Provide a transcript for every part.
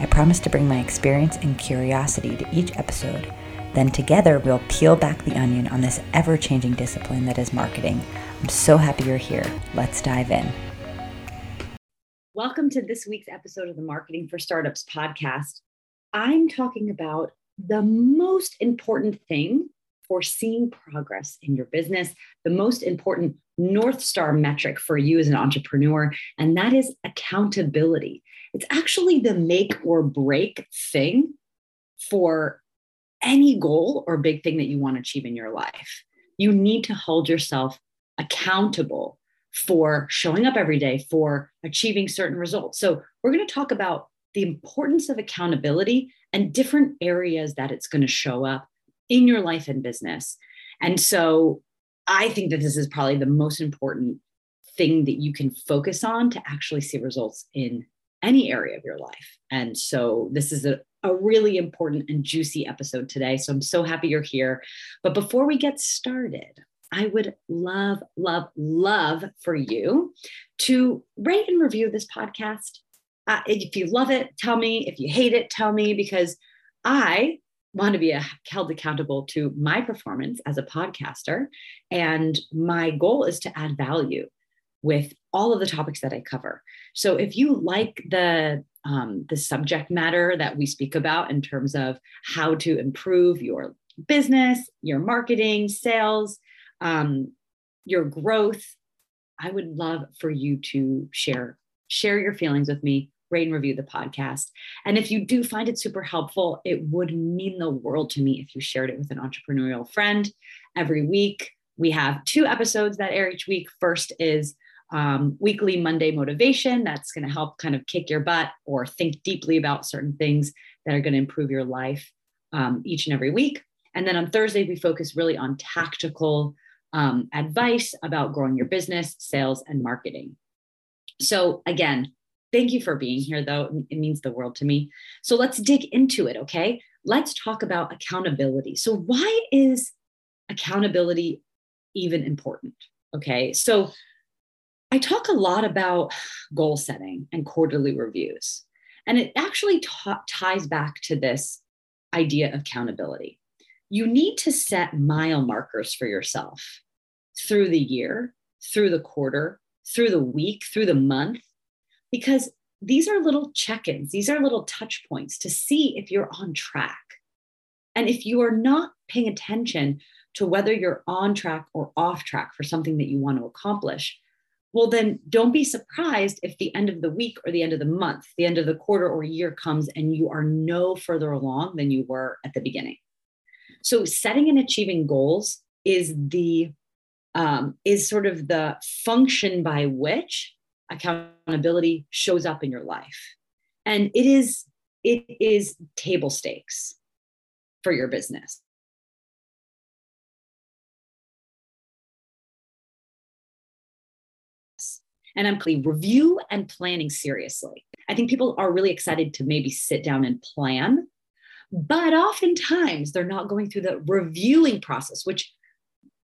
I promise to bring my experience and curiosity to each episode. Then together we'll peel back the onion on this ever changing discipline that is marketing. I'm so happy you're here. Let's dive in. Welcome to this week's episode of the Marketing for Startups podcast. I'm talking about the most important thing for seeing progress in your business, the most important North Star metric for you as an entrepreneur, and that is accountability. It's actually the make or break thing for any goal or big thing that you want to achieve in your life. You need to hold yourself accountable for showing up every day, for achieving certain results. So, we're going to talk about the importance of accountability and different areas that it's going to show up in your life and business. And so, I think that this is probably the most important thing that you can focus on to actually see results in any area of your life. And so this is a, a really important and juicy episode today. So I'm so happy you're here. But before we get started, I would love, love, love for you to rate and review this podcast. Uh, if you love it, tell me. If you hate it, tell me because I want to be a, held accountable to my performance as a podcaster. And my goal is to add value with all of the topics that I cover. So if you like the um, the subject matter that we speak about in terms of how to improve your business, your marketing, sales, um, your growth, I would love for you to share share your feelings with me. Rate and review the podcast. And if you do find it super helpful, it would mean the world to me if you shared it with an entrepreneurial friend every week. We have two episodes that air each week. First is um, weekly Monday motivation that's going to help kind of kick your butt or think deeply about certain things that are going to improve your life um, each and every week. And then on Thursday, we focus really on tactical um, advice about growing your business, sales, and marketing. So, again, thank you for being here, though. It means the world to me. So, let's dig into it, okay? Let's talk about accountability. So, why is accountability even important? Okay. So, I talk a lot about goal setting and quarterly reviews. And it actually ties back to this idea of accountability. You need to set mile markers for yourself through the year, through the quarter, through the week, through the month, because these are little check ins, these are little touch points to see if you're on track. And if you are not paying attention to whether you're on track or off track for something that you want to accomplish, well, then don't be surprised if the end of the week or the end of the month, the end of the quarter or year comes and you are no further along than you were at the beginning. So, setting and achieving goals is the um, is sort of the function by which accountability shows up in your life, and it is it is table stakes for your business. And I'm review and planning seriously. I think people are really excited to maybe sit down and plan, but oftentimes they're not going through the reviewing process, which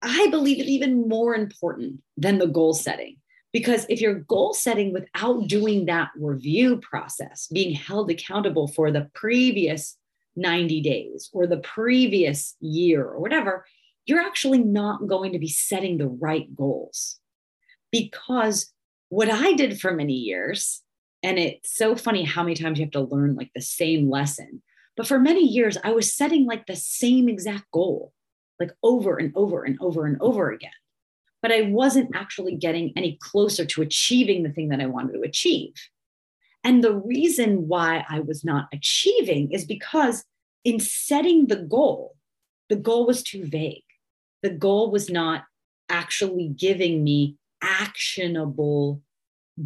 I believe is even more important than the goal setting. Because if you're goal setting without doing that review process, being held accountable for the previous 90 days or the previous year or whatever, you're actually not going to be setting the right goals because what I did for many years, and it's so funny how many times you have to learn like the same lesson. But for many years, I was setting like the same exact goal, like over and over and over and over again. But I wasn't actually getting any closer to achieving the thing that I wanted to achieve. And the reason why I was not achieving is because in setting the goal, the goal was too vague. The goal was not actually giving me actionable,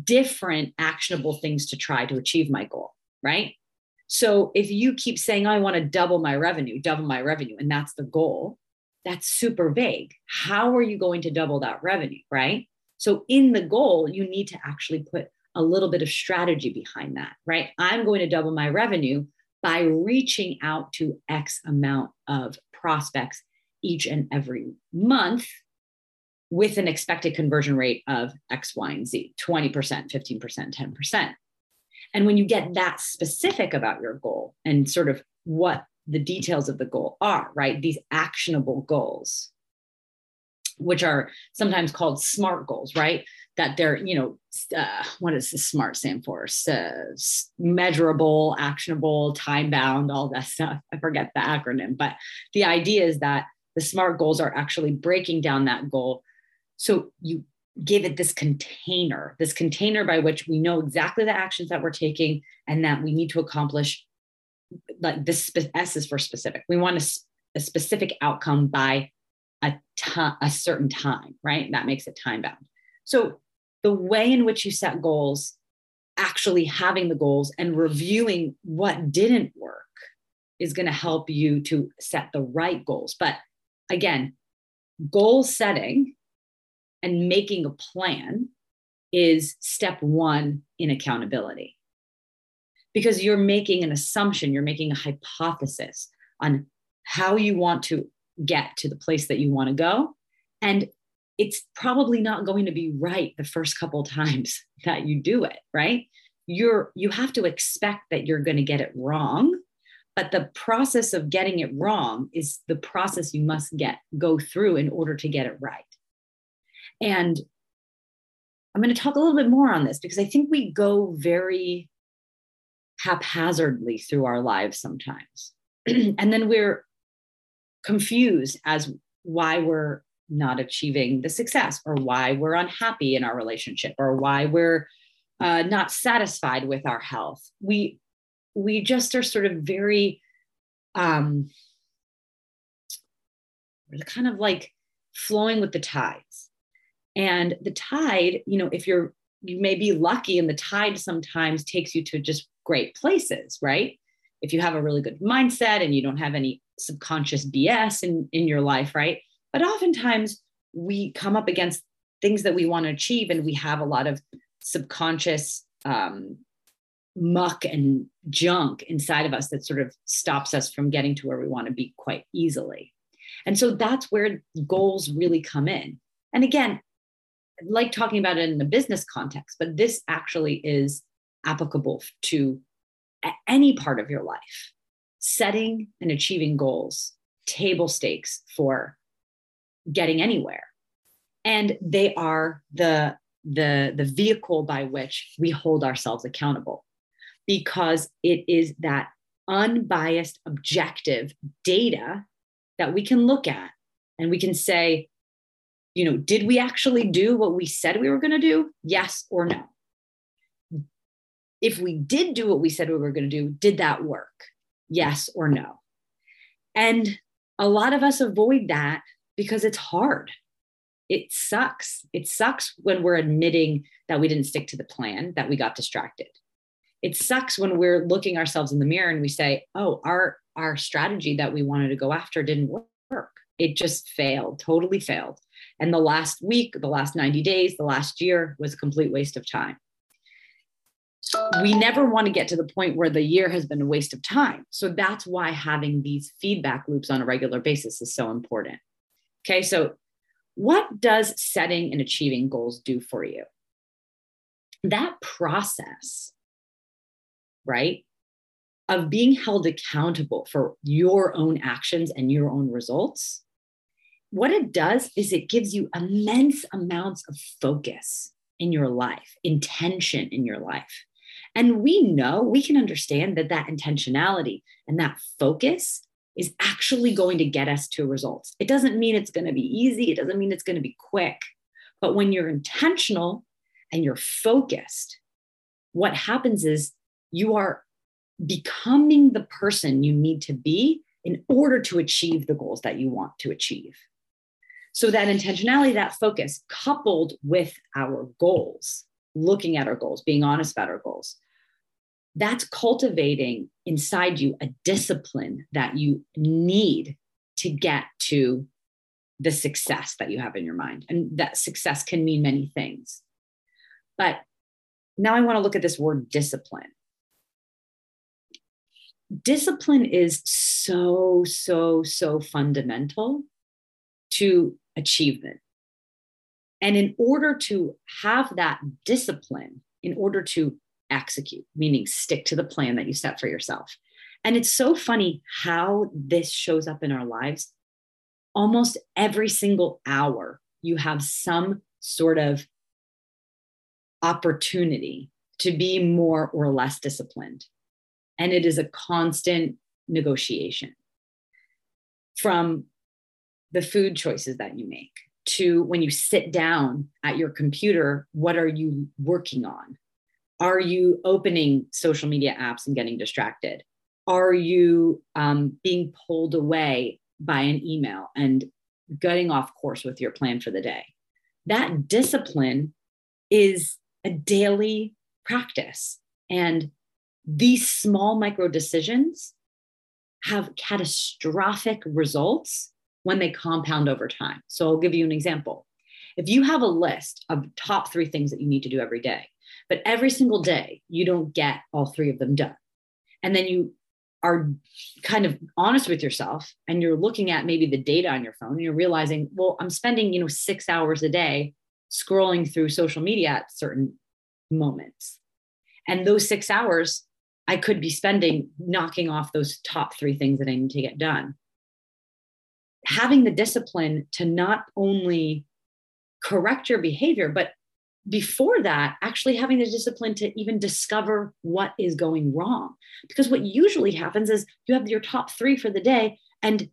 different actionable things to try to achieve my goal, right? So if you keep saying, oh, I want to double my revenue, double my revenue, and that's the goal, that's super vague. How are you going to double that revenue? Right. So in the goal, you need to actually put a little bit of strategy behind that, right? I'm going to double my revenue by reaching out to X amount of prospects each and every month with an expected conversion rate of X, Y, and Z 20%, 15%, 10%. And when you get that specific about your goal and sort of what the details of the goal are, right? These actionable goals, which are sometimes called SMART goals, right? That they're, you know, uh, what does the SMART stand for? Uh, measurable, actionable, time bound, all that stuff. I forget the acronym, but the idea is that the SMART goals are actually breaking down that goal. So you give it this container, this container by which we know exactly the actions that we're taking and that we need to accomplish. Like this S is for specific. We want a, a specific outcome by a a certain time, right? That makes it time bound. So the way in which you set goals, actually having the goals and reviewing what didn't work is going to help you to set the right goals. But again, goal setting and making a plan is step one in accountability because you're making an assumption, you're making a hypothesis on how you want to get to the place that you want to go. And it's probably not going to be right the first couple times that you do it, right? You're you have to expect that you're going to get it wrong, but the process of getting it wrong is the process you must get go through in order to get it right. And I'm going to talk a little bit more on this because I think we go very haphazardly through our lives sometimes. and then we're confused as why we're not achieving the success or why we're unhappy in our relationship or why we're uh, not satisfied with our health. We we just are sort of very um, kind of like flowing with the tides and the tide, you know, if you're, you may be lucky and the tide sometimes takes you to just great places, right? If you have a really good mindset and you don't have any subconscious BS in, in your life, right? But oftentimes we come up against things that we want to achieve and we have a lot of subconscious um, muck and junk inside of us that sort of stops us from getting to where we want to be quite easily. And so that's where goals really come in. And again, like talking about it in a business context, but this actually is applicable to any part of your life. Setting and achieving goals, table stakes for getting anywhere. And they are the, the, the vehicle by which we hold ourselves accountable because it is that unbiased, objective data that we can look at and we can say, you know, did we actually do what we said we were going to do? Yes or no? If we did do what we said we were going to do, did that work? Yes or no? And a lot of us avoid that because it's hard. It sucks. It sucks when we're admitting that we didn't stick to the plan, that we got distracted. It sucks when we're looking ourselves in the mirror and we say, "Oh, our our strategy that we wanted to go after didn't work. It just failed, totally failed." And the last week, the last 90 days, the last year was a complete waste of time. We never want to get to the point where the year has been a waste of time. So that's why having these feedback loops on a regular basis is so important. Okay, so what does setting and achieving goals do for you? That process, right, of being held accountable for your own actions and your own results what it does is it gives you immense amounts of focus in your life, intention in your life. And we know, we can understand that that intentionality and that focus is actually going to get us to results. It doesn't mean it's going to be easy, it doesn't mean it's going to be quick. But when you're intentional and you're focused, what happens is you are becoming the person you need to be in order to achieve the goals that you want to achieve. So that intentionality, that focus, coupled with our goals, looking at our goals, being honest about our goals, that's cultivating inside you a discipline that you need to get to the success that you have in your mind. And that success can mean many things. But now I want to look at this word discipline. Discipline is so, so, so fundamental to achievement. And in order to have that discipline, in order to execute, meaning stick to the plan that you set for yourself. And it's so funny how this shows up in our lives. Almost every single hour, you have some sort of opportunity to be more or less disciplined. And it is a constant negotiation from the food choices that you make to when you sit down at your computer, what are you working on? Are you opening social media apps and getting distracted? Are you um, being pulled away by an email and getting off course with your plan for the day? That discipline is a daily practice. And these small micro decisions have catastrophic results when they compound over time. So I'll give you an example. If you have a list of top three things that you need to do every day, but every single day you don't get all three of them done, and then you are kind of honest with yourself and you're looking at maybe the data on your phone and you're realizing, well, I'm spending, you know, six hours a day scrolling through social media at certain moments. And those six hours I could be spending knocking off those top three things that I need to get done. Having the discipline to not only correct your behavior, but before that, actually having the discipline to even discover what is going wrong. Because what usually happens is you have your top three for the day. And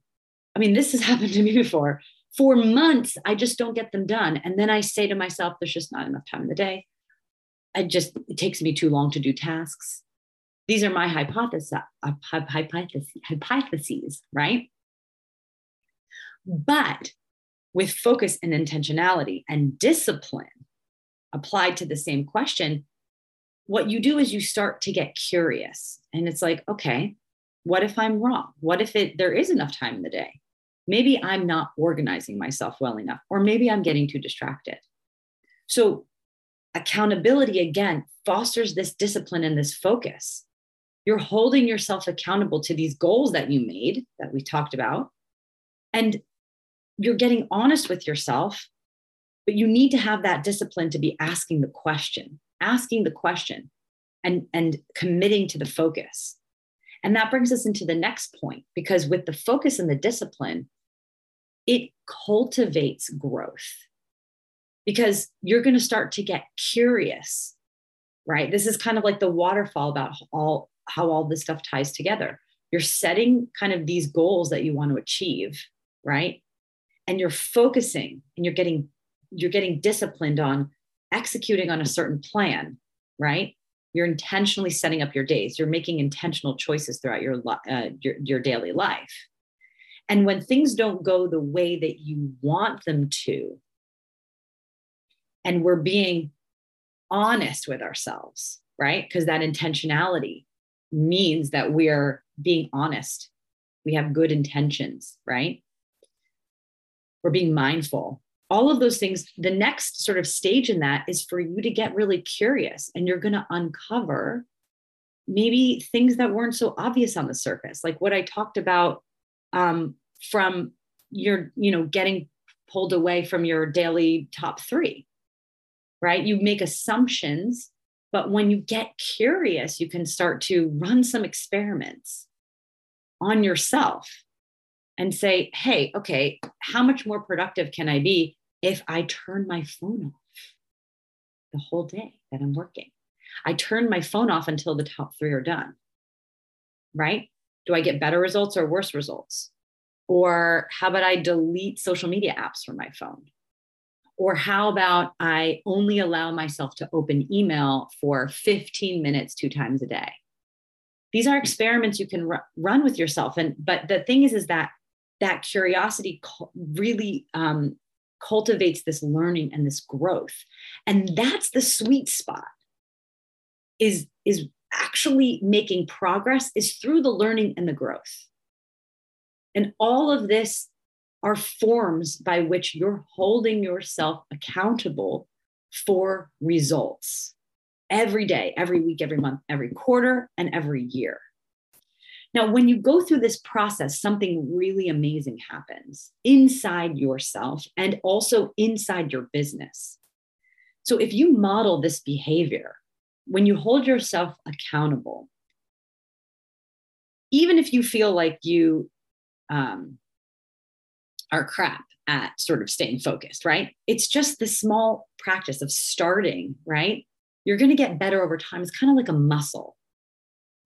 I mean, this has happened to me before for months i just don't get them done and then i say to myself there's just not enough time in the day i just it takes me too long to do tasks these are my hypothesis, uh, hypotheses, hypotheses right but with focus and intentionality and discipline applied to the same question what you do is you start to get curious and it's like okay what if i'm wrong what if it there is enough time in the day maybe I'm not organizing myself well enough, or maybe I'm getting too distracted. So, accountability again fosters this discipline and this focus. You're holding yourself accountable to these goals that you made that we talked about, and you're getting honest with yourself. But you need to have that discipline to be asking the question, asking the question, and, and committing to the focus. And that brings us into the next point because with the focus and the discipline, it cultivates growth because you're going to start to get curious, right? This is kind of like the waterfall about all how all this stuff ties together. You're setting kind of these goals that you want to achieve, right? And you're focusing and you're getting you're getting disciplined on executing on a certain plan, right? You're intentionally setting up your days. You're making intentional choices throughout your uh, your, your daily life and when things don't go the way that you want them to, and we're being honest with ourselves, right? Because that intentionality means that we're being honest. We have good intentions, right? We're being mindful. All of those things, the next sort of stage in that is for you to get really curious and you're going to uncover maybe things that weren't so obvious on the surface, like what I talked about um, from your, you know, getting pulled away from your daily top three, right? You make assumptions, but when you get curious, you can start to run some experiments on yourself and say, hey, okay, how much more productive can I be if I turn my phone off the whole day that I'm working? I turn my phone off until the top three are done, right? Do I get better results or worse results? Or how about I delete social media apps from my phone? Or how about I only allow myself to open email for 15 minutes two times a day? These are experiments you can r- run with yourself. And but the thing is, is that that curiosity really um, cultivates this learning and this growth, and that's the sweet spot. Is is actually making progress is through the learning and the growth. And all of this are forms by which you're holding yourself accountable for results every day, every week, every month, every quarter, and every year. Now, when you go through this process, something really amazing happens inside yourself and also inside your business. So, if you model this behavior, when you hold yourself accountable, even if you feel like you um, are crap at sort of staying focused, right? It's just the small practice of starting, right? You're going to get better over time. It's kind of like a muscle.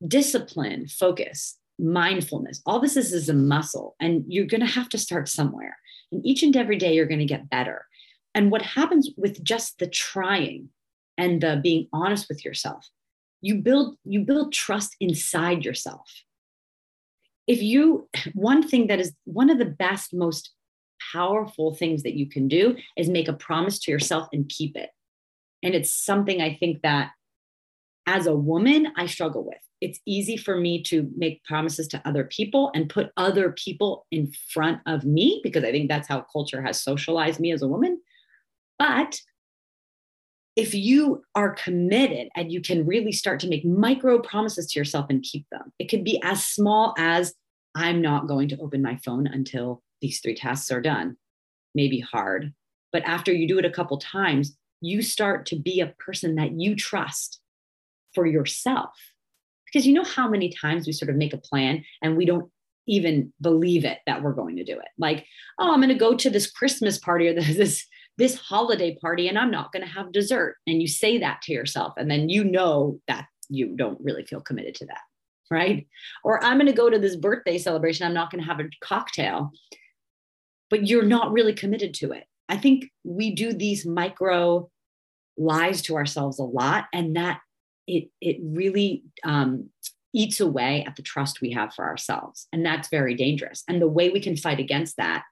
Discipline, focus, mindfulness, all this is is a muscle, and you're going to have to start somewhere. And each and every day, you're going to get better. And what happens with just the trying and the being honest with yourself, you build you build trust inside yourself if you one thing that is one of the best most powerful things that you can do is make a promise to yourself and keep it and it's something i think that as a woman i struggle with it's easy for me to make promises to other people and put other people in front of me because i think that's how culture has socialized me as a woman but if you are committed and you can really start to make micro promises to yourself and keep them, it could be as small as I'm not going to open my phone until these three tasks are done. Maybe hard, but after you do it a couple times, you start to be a person that you trust for yourself. Because you know how many times we sort of make a plan and we don't even believe it that we're going to do it. Like, oh, I'm going to go to this Christmas party or this this holiday party and I'm not going to have dessert. And you say that to yourself. And then you know that you don't really feel committed to that. Right. Or I'm going to go to this birthday celebration. I'm not going to have a cocktail, but you're not really committed to it. I think we do these micro lies to ourselves a lot. And that it, it really um, eats away at the trust we have for ourselves. And that's very dangerous. And the way we can fight against that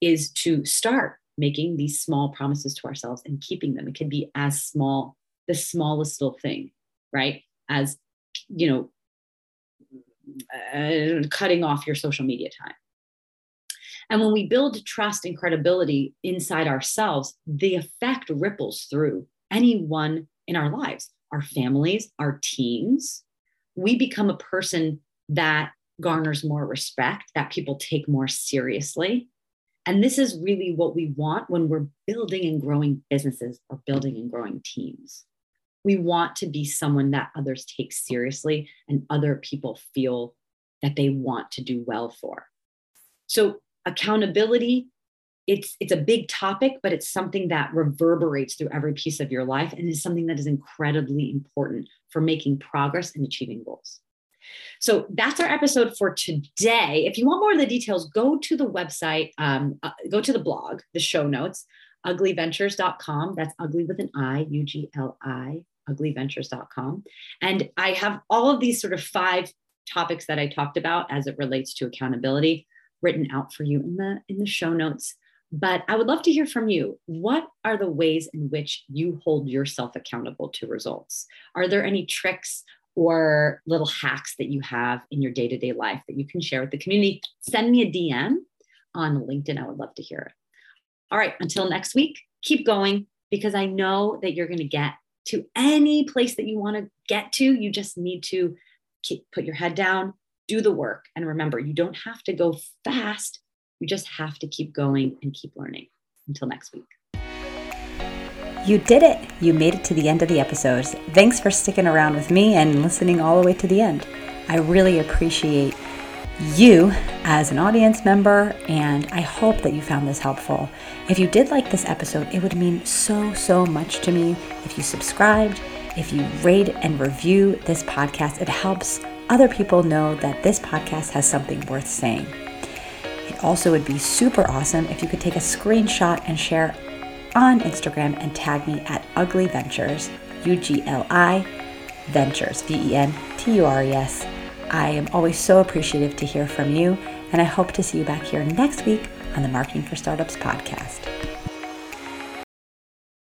is to start making these small promises to ourselves and keeping them. It can be as small, the smallest little thing, right? As, you know, uh, cutting off your social media time. And when we build trust and credibility inside ourselves, the effect ripples through anyone in our lives, our families, our teams. We become a person that garners more respect, that people take more seriously. And this is really what we want when we're building and growing businesses or building and growing teams. We want to be someone that others take seriously and other people feel that they want to do well for. So, accountability it's it's a big topic but it's something that reverberates through every piece of your life and is something that is incredibly important for making progress and achieving goals so that's our episode for today. If you want more of the details, go to the website, um, uh, go to the blog, the show notes, ugliventures.com. That's ugly with an I, U G L I, ugliventures.com. And I have all of these sort of five topics that I talked about as it relates to accountability written out for you in the in the show notes but i would love to hear from you what are the ways in which you hold yourself accountable to results are there any tricks or little hacks that you have in your day to day life that you can share with the community, send me a DM on LinkedIn. I would love to hear it. All right, until next week, keep going because I know that you're going to get to any place that you want to get to. You just need to keep, put your head down, do the work. And remember, you don't have to go fast. You just have to keep going and keep learning. Until next week. You did it! You made it to the end of the episode. Thanks for sticking around with me and listening all the way to the end. I really appreciate you as an audience member, and I hope that you found this helpful. If you did like this episode, it would mean so, so much to me if you subscribed, if you rate and review this podcast. It helps other people know that this podcast has something worth saying. It also would be super awesome if you could take a screenshot and share on Instagram and tag me at Ugli Ventures, U G L I Ventures, V E N T U R E S. I am always so appreciative to hear from you, and I hope to see you back here next week on the Marketing for Startups podcast.